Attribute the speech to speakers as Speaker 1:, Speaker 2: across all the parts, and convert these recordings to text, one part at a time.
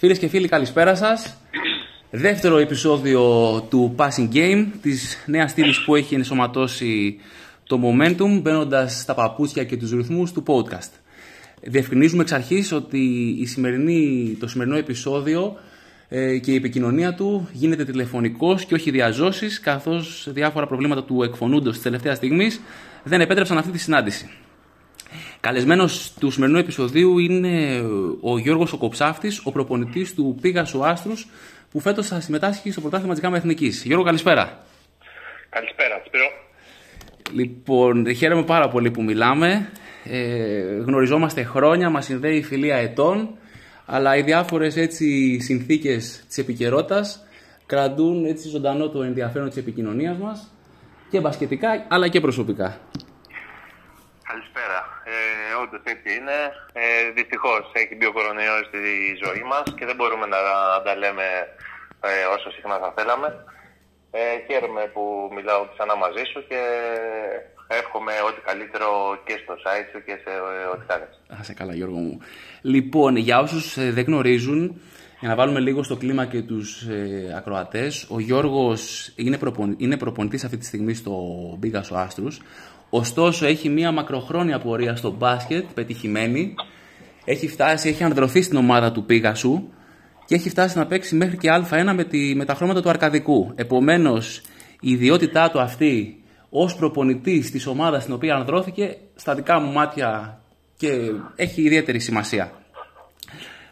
Speaker 1: Φίλες και φίλοι, καλησπέρα σας. Δεύτερο επεισόδιο του Passing Game, της νέας στήλης που έχει ενσωματώσει το momentum, μπαίνοντας στα παπούτσια και τους ρυθμούς του podcast. Διευκρινίζουμε εξ αρχής ότι η σημερινή, το σημερινό επεισόδιο ε, και η επικοινωνία του γίνεται τηλεφωνικός και όχι διαζώσεις, καθώς διάφορα προβλήματα του εκφωνούντος της τελευταίας στιγμής δεν επέτρεψαν αυτή τη συνάντηση. Καλεσμένος του σημερινού επεισοδίου είναι ο Γιώργος Οκοψάφτης, ο προπονητής του Πίγασο Άστρου, που φέτος θα συμμετάσχει στο πρωτάθλημα της ΓΑΜΑ Εθνικής. Γιώργο, καλησπέρα.
Speaker 2: Καλησπέρα, Σπύρο.
Speaker 1: Λοιπόν, χαίρομαι πάρα πολύ που μιλάμε. Ε, γνωριζόμαστε χρόνια, μας συνδέει η φιλία ετών, αλλά οι διάφορες συνθήκες της επικαιρότητας κρατούν έτσι ζωντανό το ενδιαφέρον της επικοινωνίας μας και μπασκετικά αλλά και προσωπικά.
Speaker 2: Καλησπέρα. Ε, Όντως έτσι είναι. Ε, Δυστυχώς έχει μπει ο κορονοϊός στη ζωή μας και δεν μπορούμε να τα λέμε ε, όσο συχνά θα θέλαμε. Ε, χαίρομαι που μιλάω ξανά μαζί σου και εύχομαι ό,τι καλύτερο και στο site σου και σε ε, ό,τι κάνεις.
Speaker 1: Α, σε καλά Γιώργο μου. Λοιπόν, για όσους ε, δεν γνωρίζουν, για να βάλουμε λίγο στο κλίμα και τους ε, ακροατές, ο Γιώργος είναι, προπον, είναι προπονητής αυτή τη στιγμή στο Μπίγασο Άστρους. Ωστόσο, έχει μία μακροχρόνια πορεία στο μπάσκετ, πετυχημένη. Έχει φτάσει, έχει ανδρωθεί στην ομάδα του Πίγασου και έχει φτάσει να παίξει μέχρι και Α1 με, τη, με τα χρώματα του Αρκαδικού. Επομένως, η ιδιότητά του αυτή ως προπονητής της ομάδας στην οποία ανδρώθηκε, στα δικά μου μάτια και έχει ιδιαίτερη σημασία.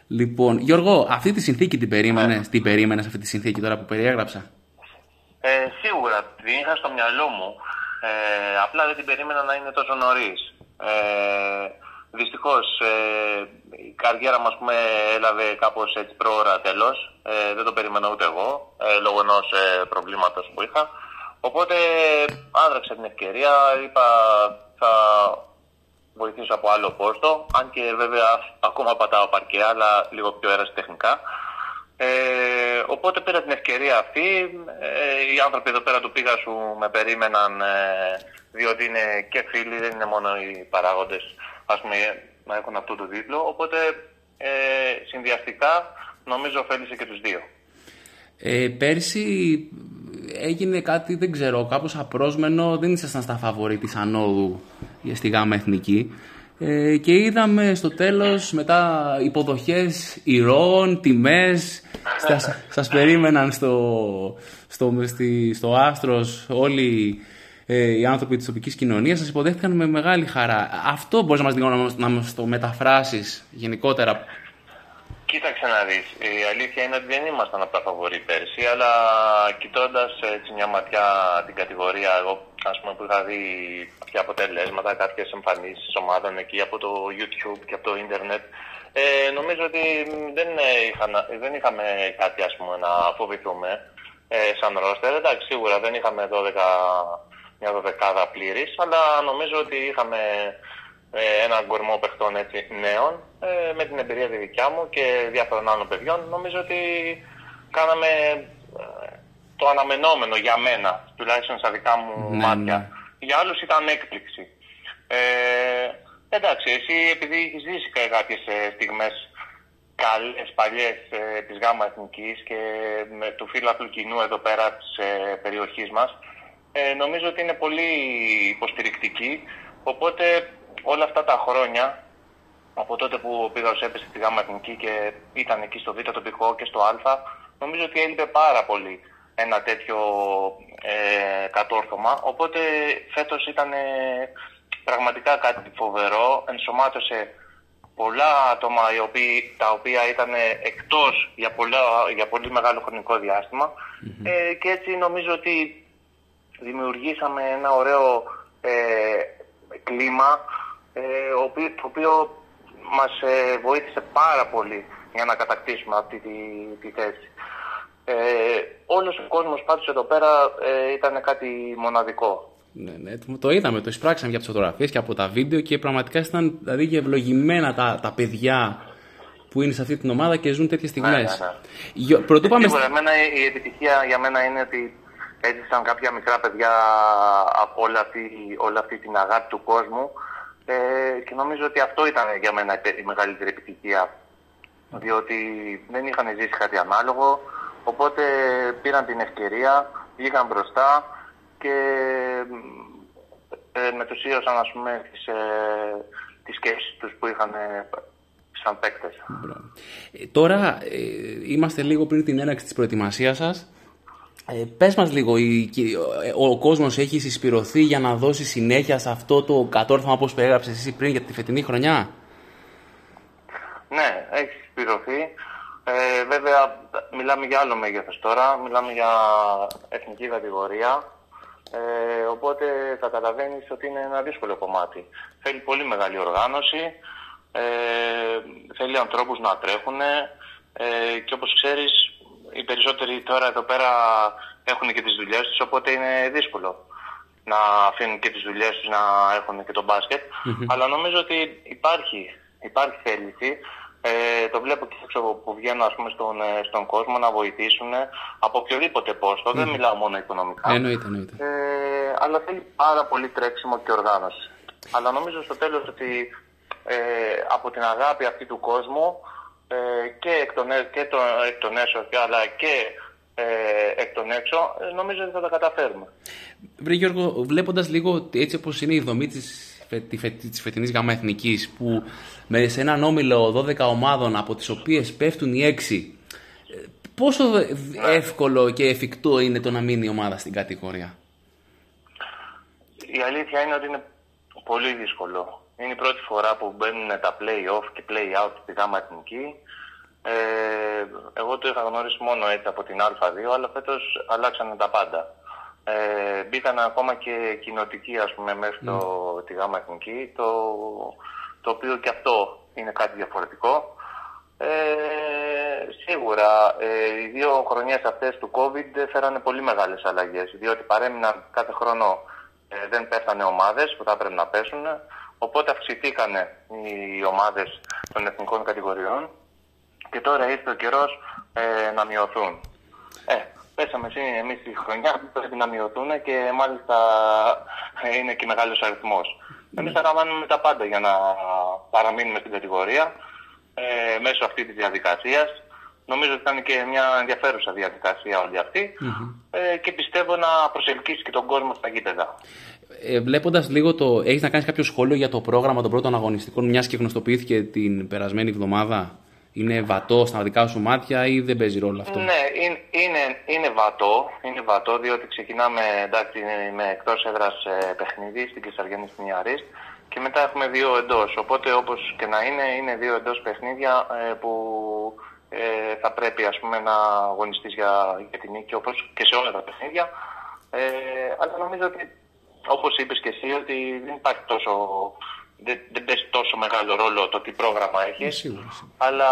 Speaker 1: Λοιπόν, Γιώργο, αυτή τη συνθήκη την περίμενες, ναι. την περίμενες αυτή τη συνθήκη τώρα που περιέγραψα;
Speaker 2: Ε, σίγουρα την είχα στο μυαλό μου. Ε, απλά δεν την περίμενα να είναι τόσο νωρίς. Ε, Δυστυχώς ε, η καριέρα μα έλαβε κάπως έτσι πρόωρα τέλο. Ε, δεν το περίμενα ούτε εγώ ε, λόγω ενός ε, προβλήματος που είχα. Οπότε άδραξα την ευκαιρία, είπα θα βοηθήσω από άλλο πόστο, αν και βέβαια ακόμα πατάω παρκέ, αλλά λίγο πιο τεχνικά. Ε, οπότε πήρα την ευκαιρία αυτή. Ε, οι άνθρωποι εδώ πέρα του πήγα σου με περίμεναν ε, διότι είναι και φίλοι, δεν είναι μόνο οι παράγοντες ας πούμε, να έχουν αυτό το τίτλο. Οπότε ε, συνδυαστικά νομίζω ωφέλησε και τους δύο.
Speaker 1: Ε, πέρσι έγινε κάτι, δεν ξέρω, κάπως απρόσμενο, δεν ήσασταν στα φαβορή της ανόδου στη ΓΑΜΑ Εθνική. Ε, και είδαμε στο τέλος μετά υποδοχές ηρώων, τιμές σας, σας περίμεναν στο, στο, στη, στο Άστρος όλοι ε, οι άνθρωποι της τοπικής κοινωνίας σας υποδέχτηκαν με μεγάλη χαρά. Αυτό μπορείς να μας, να, να μας το μεταφράσεις γενικότερα
Speaker 2: Κοίταξε να δεις, η αλήθεια είναι ότι δεν ήμασταν από τα φαβορή πέρσι, αλλά κοιτώντας έτσι μια ματιά την κατηγορία, εγώ ας πούμε που είχα δει κάποια αποτελέσματα, κάποιες εμφανίσεις ομάδων εκεί από το YouTube και από το ίντερνετ, ε, νομίζω ότι δεν, είχα, δεν είχαμε κάτι ας πούμε να φοβηθούμε ε, σαν ρόστερ. Εντάξει, σίγουρα δεν είχαμε 12, μια δωδεκάδα πλήρης, αλλά νομίζω ότι είχαμε ε, έναν κορμό παιχτών έτσι, νέων ε, με την εμπειρία τη δικιά μου και διάφορων άλλων παιδιών νομίζω ότι κάναμε ε, το αναμενόμενο για μένα τουλάχιστον στα δικά μου ναι, μάτια. Ναι. για άλλους ήταν έκπληξη. Ε, εντάξει εσύ επειδή έχεις ζήσει κάποιες στιγμές καλές παλιές ε, της ΓΑΜΑ Εθνικής και με του φίλου κοινού εδώ πέρα της ε, περιοχής μας ε, νομίζω ότι είναι πολύ υποστηρικτική. Οπότε όλα αυτά τα χρόνια, από τότε που ο Πίγαος έπεσε στη ΓΑΜΑ Εθνική και ήταν εκεί στο Β τοπικό και στο Α, νομίζω ότι έλειπε πάρα πολύ ένα τέτοιο ε, κατόρθωμα. Οπότε φέτος ήταν ε, πραγματικά κάτι φοβερό. Ενσωμάτωσε πολλά άτομα οι οποίοι, τα οποία ήταν εκτός για, πολλά, για πολύ μεγάλο χρονικό ε, και έτσι νομίζω ότι δημιουργήσαμε ένα ωραίο ε, κλίμα ε, το οποίο μας ε, βοήθησε πάρα πολύ για να κατακτήσουμε αυτή τη, τη θέση. Ε, όλος ο κόσμος πάντως εδώ πέρα ε, ήταν κάτι μοναδικό.
Speaker 1: Ναι, ναι, το είδαμε, το εισπράξαμε για τις φωτογραφίες και από τα βίντεο και πραγματικά ήταν δηλαδή και ευλογημένα τα, τα παιδιά που είναι σε αυτή την ομάδα και ζουν τέτοιες στιγμές. Ναι,
Speaker 2: ναι, ναι. Πρωτού πάμε... Σίγουρα, εμένα, η επιτυχία για μένα είναι ότι έζησαν κάποια μικρά παιδιά από όλη αυτή, όλη αυτή την αγάπη του κόσμου ε, και νομίζω ότι αυτό ήταν για μένα η μεγαλύτερη επιτυχία διότι δεν είχαν ζήσει κάτι ανάλογο, οπότε πήραν την ευκαιρία, βγήκαν μπροστά και ε, μετουσίωσαν ας πούμε τις, ε, τις σκέψεις τους που είχαν ε, σαν παίκτες.
Speaker 1: Ε, τώρα ε, είμαστε λίγο πριν την έναρξη της προετοιμασίας σας. Ε, πες μας λίγο, η, ο, ο κόσμος έχει συσπηρωθεί για να δώσει συνέχεια σε αυτό το κατόρθωμα όπως περιγράψες εσύ πριν για τη φετινή χρονιά;
Speaker 2: Ναι, έχει συσπηρωθεί. Ε, βέβαια, μιλάμε για άλλο μέγεθος τώρα, μιλάμε για εθνική κατηγορία. Ε, οπότε καταλαβαίνεις ότι είναι ένα δύσκολο κομμάτι. Θέλει πολύ μεγάλη οργάνωση, ε, θέλει ανθρώπους να τρέχουν ε, και όπως ξέρεις οι περισσότεροι τώρα εδώ πέρα έχουν και τις δουλειές τους οπότε είναι δύσκολο να αφήνουν και τις δουλειές τους να έχουν και το μπασκετ αλλά νομίζω ότι υπάρχει, υπάρχει θέληση ε, το βλέπω και έξω που βγαίνουν ας πούμε, στον, ε, στον κόσμο να βοηθήσουν από οποιοδήποτε πόστο. Δεν μιλάω μόνο οικονομικά.
Speaker 1: Εννοείται, εννοείται.
Speaker 2: Ε, αλλά θέλει πάρα πολύ τρέξιμο και οργάνωση. Αλλά νομίζω στο τέλος ότι ε, από την αγάπη αυτή του κόσμου ε, και, εκ των, και το, εκ των έσω αλλά και ε, εκ των έξω ε, νομίζω ότι θα τα καταφέρουμε.
Speaker 1: Βρε Γιώργο, βλέποντας λίγο έτσι όπως είναι η δομή της τη φετινής γάμα εθνικής, που με σε έναν όμιλο 12 ομάδων από τις οποίες πέφτουν οι 6, πόσο εύκολο και εφικτό είναι το να μείνει η ομάδα στην κατηγορία;
Speaker 2: Η αλήθεια είναι ότι είναι πολύ δύσκολο. Είναι η πρώτη φορά που μπαίνουν τα play-off και play-out στη γάμα εθνική. Ε, εγώ το είχα γνωρίσει μόνο έτσι από την Α2, αλλά φέτος αλλάξανε τα πάντα. Ε, μπήκαν ακόμα και κοινοτικοί ας πούμε μέχρι το, mm. τη ΓΑΜΑ Εθνική, το, το οποίο και αυτό είναι κάτι διαφορετικό. Ε, σίγουρα ε, οι δύο χρονιές αυτές του COVID φέρανε πολύ μεγάλες αλλαγές, διότι παρέμειναν κάθε χρόνο ε, δεν πέφτανε ομάδες που θα έπρεπε να πέσουν, οπότε αυξηθήκαν οι ομάδες των εθνικών κατηγοριών και τώρα ήρθε ο καιρός ε, να μειωθούν. Ε, πέσαμε εμείς τη χρονιά που πρέπει να μειωθούν και μάλιστα είναι και μεγάλος αριθμός. Ναι. Εμείς θα κάνουμε τα πάντα για να παραμείνουμε στην κατηγορία ε, μέσω αυτή της διαδικασίας. Νομίζω ότι θα είναι και μια ενδιαφέρουσα διαδικασία όλη ε, και πιστεύω να προσελκύσει και τον κόσμο στα γήπεδα.
Speaker 1: Ε, Βλέποντας λίγο το. Έχεις να κάνεις κάποιο σχόλιο για το πρόγραμμα των πρώτων αγωνιστικών, μιας και γνωστοποιήθηκε την περασμένη εβδομάδα; Είναι βατό στα δικά σου μάτια ή δεν παίζει ρόλο αυτό;
Speaker 2: Ναι, είναι, είναι, είναι βατό, είναι βατό διότι ξεκινάμε εντάξει, με εκτός έδρας ε, παιχνίδι στην Κεσαριανή στην Ιαρίστ και μετά έχουμε δύο εντός. Οπότε όπως και να είναι, είναι δύο εντός παιχνίδια ε, που ε, θα πρέπει ας πούμε, να αγωνιστείς για, για την νίκη όπως και σε όλα τα παιχνίδια. Ε, αλλά νομίζω ότι όπως είπες και εσύ ότι δεν υπάρχει τόσο δεν, δεν παίζει τόσο μεγάλο ρόλο το τι πρόγραμμα έχεις, αλλά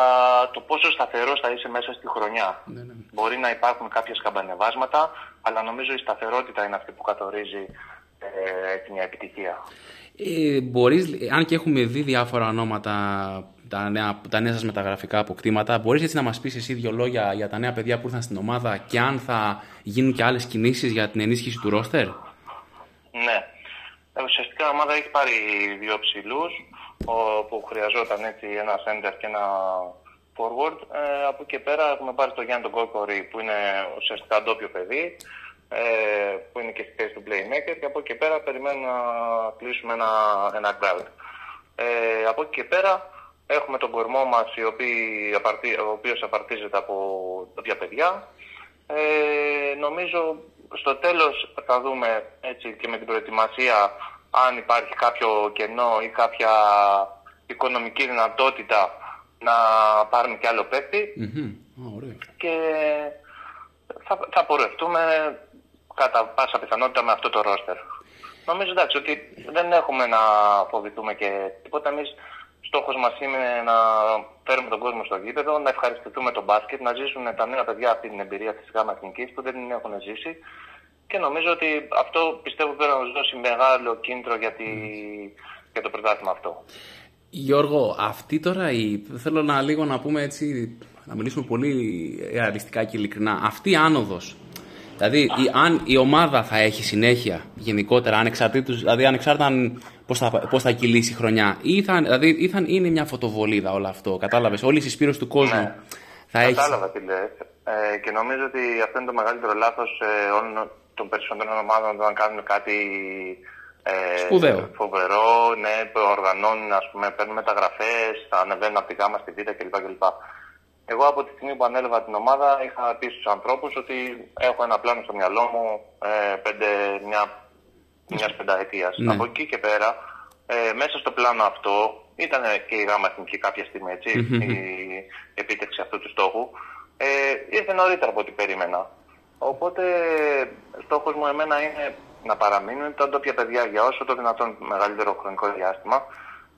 Speaker 2: το πόσο σταθερό θα είσαι μέσα στη χρονιά. Ναι, ναι. Μπορεί να υπάρχουν κάποια σκαμπανεβάσματα, αλλά νομίζω η σταθερότητα είναι αυτή που καθορίζει ε, την επιτυχία.
Speaker 1: Ε, μπορείς, αν και έχουμε δει διάφορα ονόματα, τα νέα, τα νέα σας μεταγραφικά αποκτήματα, μπορείς έτσι να μας πεις εσύ δύο λόγια για τα νέα παιδιά που ήρθαν στην ομάδα και αν θα γίνουν και άλλες κινήσεις για την ενίσχυση του ρόστερ;
Speaker 2: Ναι. Ε, ουσιαστικά η ομάδα έχει πάρει δύο ψηλούς που χρειαζόταν έτσι ένα center και ένα forward. Ε, από εκεί πέρα έχουμε πάρει τον Γιάννη τον Κόκορη που είναι ουσιαστικά ντόπιο παιδί ε, που είναι και στη θέση του playmaker και από εκεί πέρα περιμένουμε να κλείσουμε ένα, ένα ground. Ε, από εκεί και πέρα έχουμε τον κορμό μας ο οποίος απαρτίζεται από τέτοια παιδιά. Ε, νομίζω στο τέλος θα δούμε έτσι και με την προετοιμασία αν υπάρχει κάποιο κενό ή κάποια οικονομική δυνατότητα να πάρουμε και άλλο και θα, θα πορευτούμε κατά πάσα πιθανότητα με αυτό το ρόστερ. Νομίζω εντάξει ότι δεν έχουμε να φοβηθούμε και τίποτα. Εμείς στόχος μας είναι να φέρουμε τον κόσμο στο γήπεδο, να ευχαριστηθούμε τον μπάσκετ, να ζήσουν τα νέα παιδιά αυτή την εμπειρία της ΓΑΜΑ Εθνικής που δεν την έχουν ζήσει και νομίζω ότι αυτό πιστεύω πρέπει να μας δώσει μεγάλο κίνητρο για, τη, για το πρωτάθλημα αυτό.
Speaker 1: Γιώργο, αυτή τώρα η, θέλω να λίγο να πούμε έτσι, να μιλήσουμε πολύ ρεαλιστικά και ειλικρινά, αυτή η άνοδος Δηλαδή, αν η ομάδα θα έχει συνέχεια γενικότερα, ανεξαρτήτως, δηλαδή ανεξάρτητα πώς θα, πώς θα κυλήσει η χρονιά, ή θα, δηλαδή, ή θα είναι μια φωτοβολίδα όλο αυτό. Κατάλαβες, όλη η συσπήρωση του κόσμου
Speaker 2: Ναι.
Speaker 1: θα έχει.
Speaker 2: Κατάλαβα τι λες. Ε, και νομίζω ότι αυτό είναι το μεγαλύτερο λάθος ε, όλων των περισσότερων ομάδων όταν κάνουν κάτι ε,
Speaker 1: Σπουδαίο.
Speaker 2: φοβερό, ναι, οργανώνουν, ας πούμε, παίρνουν μεταγραφές, ανεβαίνουν από τη γάμα στη β' κλπ. κλπ. Εγώ από τη στιγμή που ανέλαβα την ομάδα είχα πει στους ανθρώπους ότι έχω ένα πλάνο στο μυαλό μου ε, πέντε, μια, μιας πενταετίας.
Speaker 1: Ναι.
Speaker 2: Από εκεί και πέρα, ε, μέσα στο πλάνο αυτό ήταν και η γάμα εθνική κάποια στιγμή, έτσι, η επίτευξη αυτού του στόχου. Ε, ήρθε νωρίτερα από ό,τι περίμενα. Οπότε στόχος μου εμένα είναι να παραμείνουν τα ντόπια παιδιά για όσο το δυνατόν μεγαλύτερο χρονικό διάστημα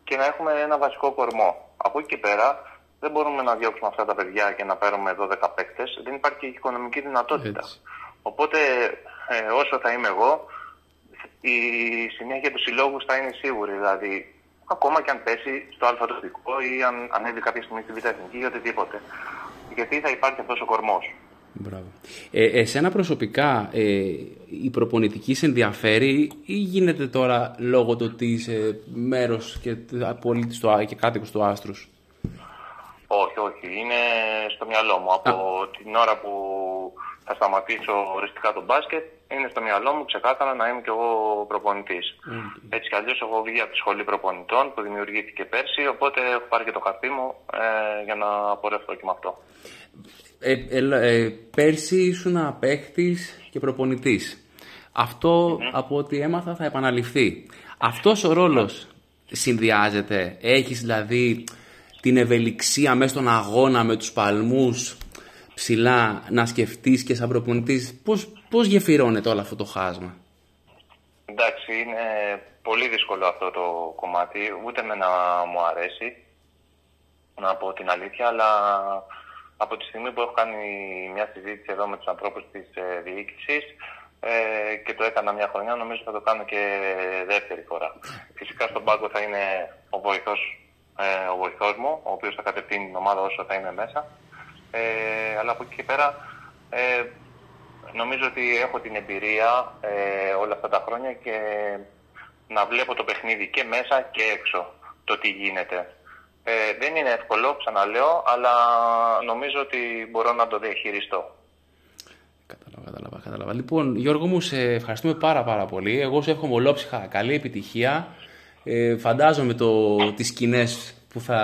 Speaker 2: και να έχουμε ένα βασικό κορμό. Από εκεί και πέρα δεν μπορούμε να διώξουμε αυτά τα παιδιά και να παίρνουμε 12 παίκτες. Δεν υπάρχει και οικονομική δυνατότητα.
Speaker 1: Έτσι.
Speaker 2: Οπότε ε, όσο θα είμαι εγώ, η συνέχεια του συλλόγου θα είναι σίγουρη. Δηλαδή, ακόμα και αν πέσει στο αλφατοδικό ή αν ανέβει κάποια στιγμή στη β' εθνική ή οτιδήποτε. Γιατί θα υπάρχει αυτός ο κορμός.
Speaker 1: Μπράβο. Ε, εσένα προσωπικά ε, η προπονητική σε ενδιαφέρει ή γίνεται τώρα λόγω του ότι είσαι μέρος και πολίτης του, Ά- και κάτοικος του Άστρους;
Speaker 2: Όχι, όχι. Είναι στο μυαλό μου. Από την ώρα που θα σταματήσω οριστικά τον μπάσκετ, είναι στο μυαλό μου ξεκάθαρα να είμαι κι εγώ προπονητής. Έτσι κι αλλιώς έχω βγει από τη σχολή προπονητών που δημιουργήθηκε πέρσι, οπότε έχω πάρει και το χαρτί μου ε, για να πορευτώ και με αυτό.
Speaker 1: Ε, ε, ε, πέρσι ήσουν παίκτης και προπονητής. Αυτό από ό,τι έμαθα θα επαναληφθεί. Αυτός ο ρόλος συνδυάζεται. Έχεις δηλαδή την ευελιξία μέσα στον αγώνα με τους παλμούς ψηλά να σκεφτείς και σαν προπονητής πώς, πώς γεφυρώνεται όλο αυτό το χάσμα;
Speaker 2: Εντάξει, είναι πολύ δύσκολο αυτό το κομμάτι. Ούτε με να μου αρέσει, να πω την αλήθεια, αλλά από τη στιγμή που έχω κάνει μια συζήτηση εδώ με τους ανθρώπους της ε, διοίκησης ε, και το έκανα μια χρονιά, νομίζω θα το κάνω και δεύτερη φορά. Φυσικά στον πάγκο θα είναι ο βοηθός, ε, ο βοηθός μου, ο οποίος θα κατευθύνει την ομάδα όσο θα είμαι μέσα. Ε, αλλά από εκεί και πέρα ε, νομίζω ότι έχω την εμπειρία ε, όλα αυτά τα χρόνια και να βλέπω το παιχνίδι και μέσα και έξω το τι γίνεται. Ε, δεν είναι εύκολο, ξαναλέω, αλλά νομίζω ότι μπορώ να το διαχειριστώ.
Speaker 1: Κατάλαβα, κατάλαβα, κατάλαβα. Λοιπόν, Γιώργο μου, σε ευχαριστούμε πάρα πάρα πολύ. Εγώ σου εύχομαι ολόψυχα καλή επιτυχία. Ε, φαντάζομαι το, τις σκηνές που θα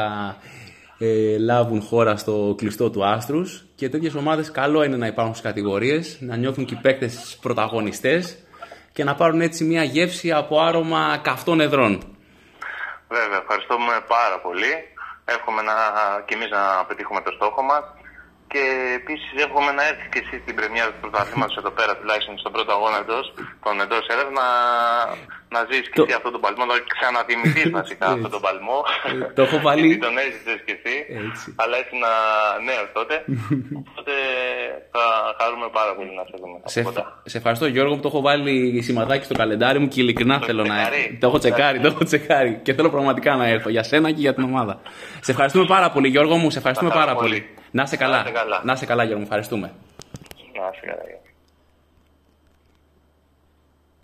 Speaker 1: ε, λάβουν χώρα στο κλειστό του Άστρους και τέτοιες ομάδες καλό είναι να υπάρχουν στις κατηγορίες, να νιώθουν και οι παίκτες πρωταγωνιστές και να πάρουν έτσι μια γεύση από άρωμα καυτών εδρών.
Speaker 2: Βέβαια, ευχαριστούμε πάρα πολύ. Εύχομαι να, και εμείς να πετύχουμε το στόχο μας. Και επίσης εύχομαι να έρθεις και εσύ στην πρεμιέρα του πρωταθλήματος εδώ πέρα, τουλάχιστον στον πρώτο αγώνα εντός, τον εντός έδρα, να, να ζήσει και
Speaker 1: Το-
Speaker 2: εσύ αυτόν τον παλμό, να ξαναθυμηθείς βασικά αυτόν τον παλμό.
Speaker 1: Ε, το έχω βάλει-
Speaker 2: Γιατί τον έζησες και εσύ.
Speaker 1: Έτσι.
Speaker 2: Αλλά ήσουν νέος τότε. Οπότε θα χαρούμε πάρα πολύ να σε δούμε. από
Speaker 1: Σε,
Speaker 2: κοντά.
Speaker 1: σε ευχαριστώ Γιώργο που το έχω βάλει σημαδάκι στο καλεντάρι μου και ειλικρινά θέλω να
Speaker 2: τσεκάρει;
Speaker 1: έρθω. Το έχω τσεκάρει, το έχω τσεκάρει και θέλω πραγματικά να έρθω για σένα και για την ομάδα. Σε ευχαριστούμε πάρα πολύ Γιώργο μου, σε ευχαριστούμε
Speaker 2: χαρώ
Speaker 1: πάρα πολύ.
Speaker 2: Πολύ.
Speaker 1: Να είσαι καλά.
Speaker 2: Να είστε καλά.
Speaker 1: Να είσαι καλά Γιώργο μου, ευχαριστούμε.
Speaker 2: Να είσαι καλά.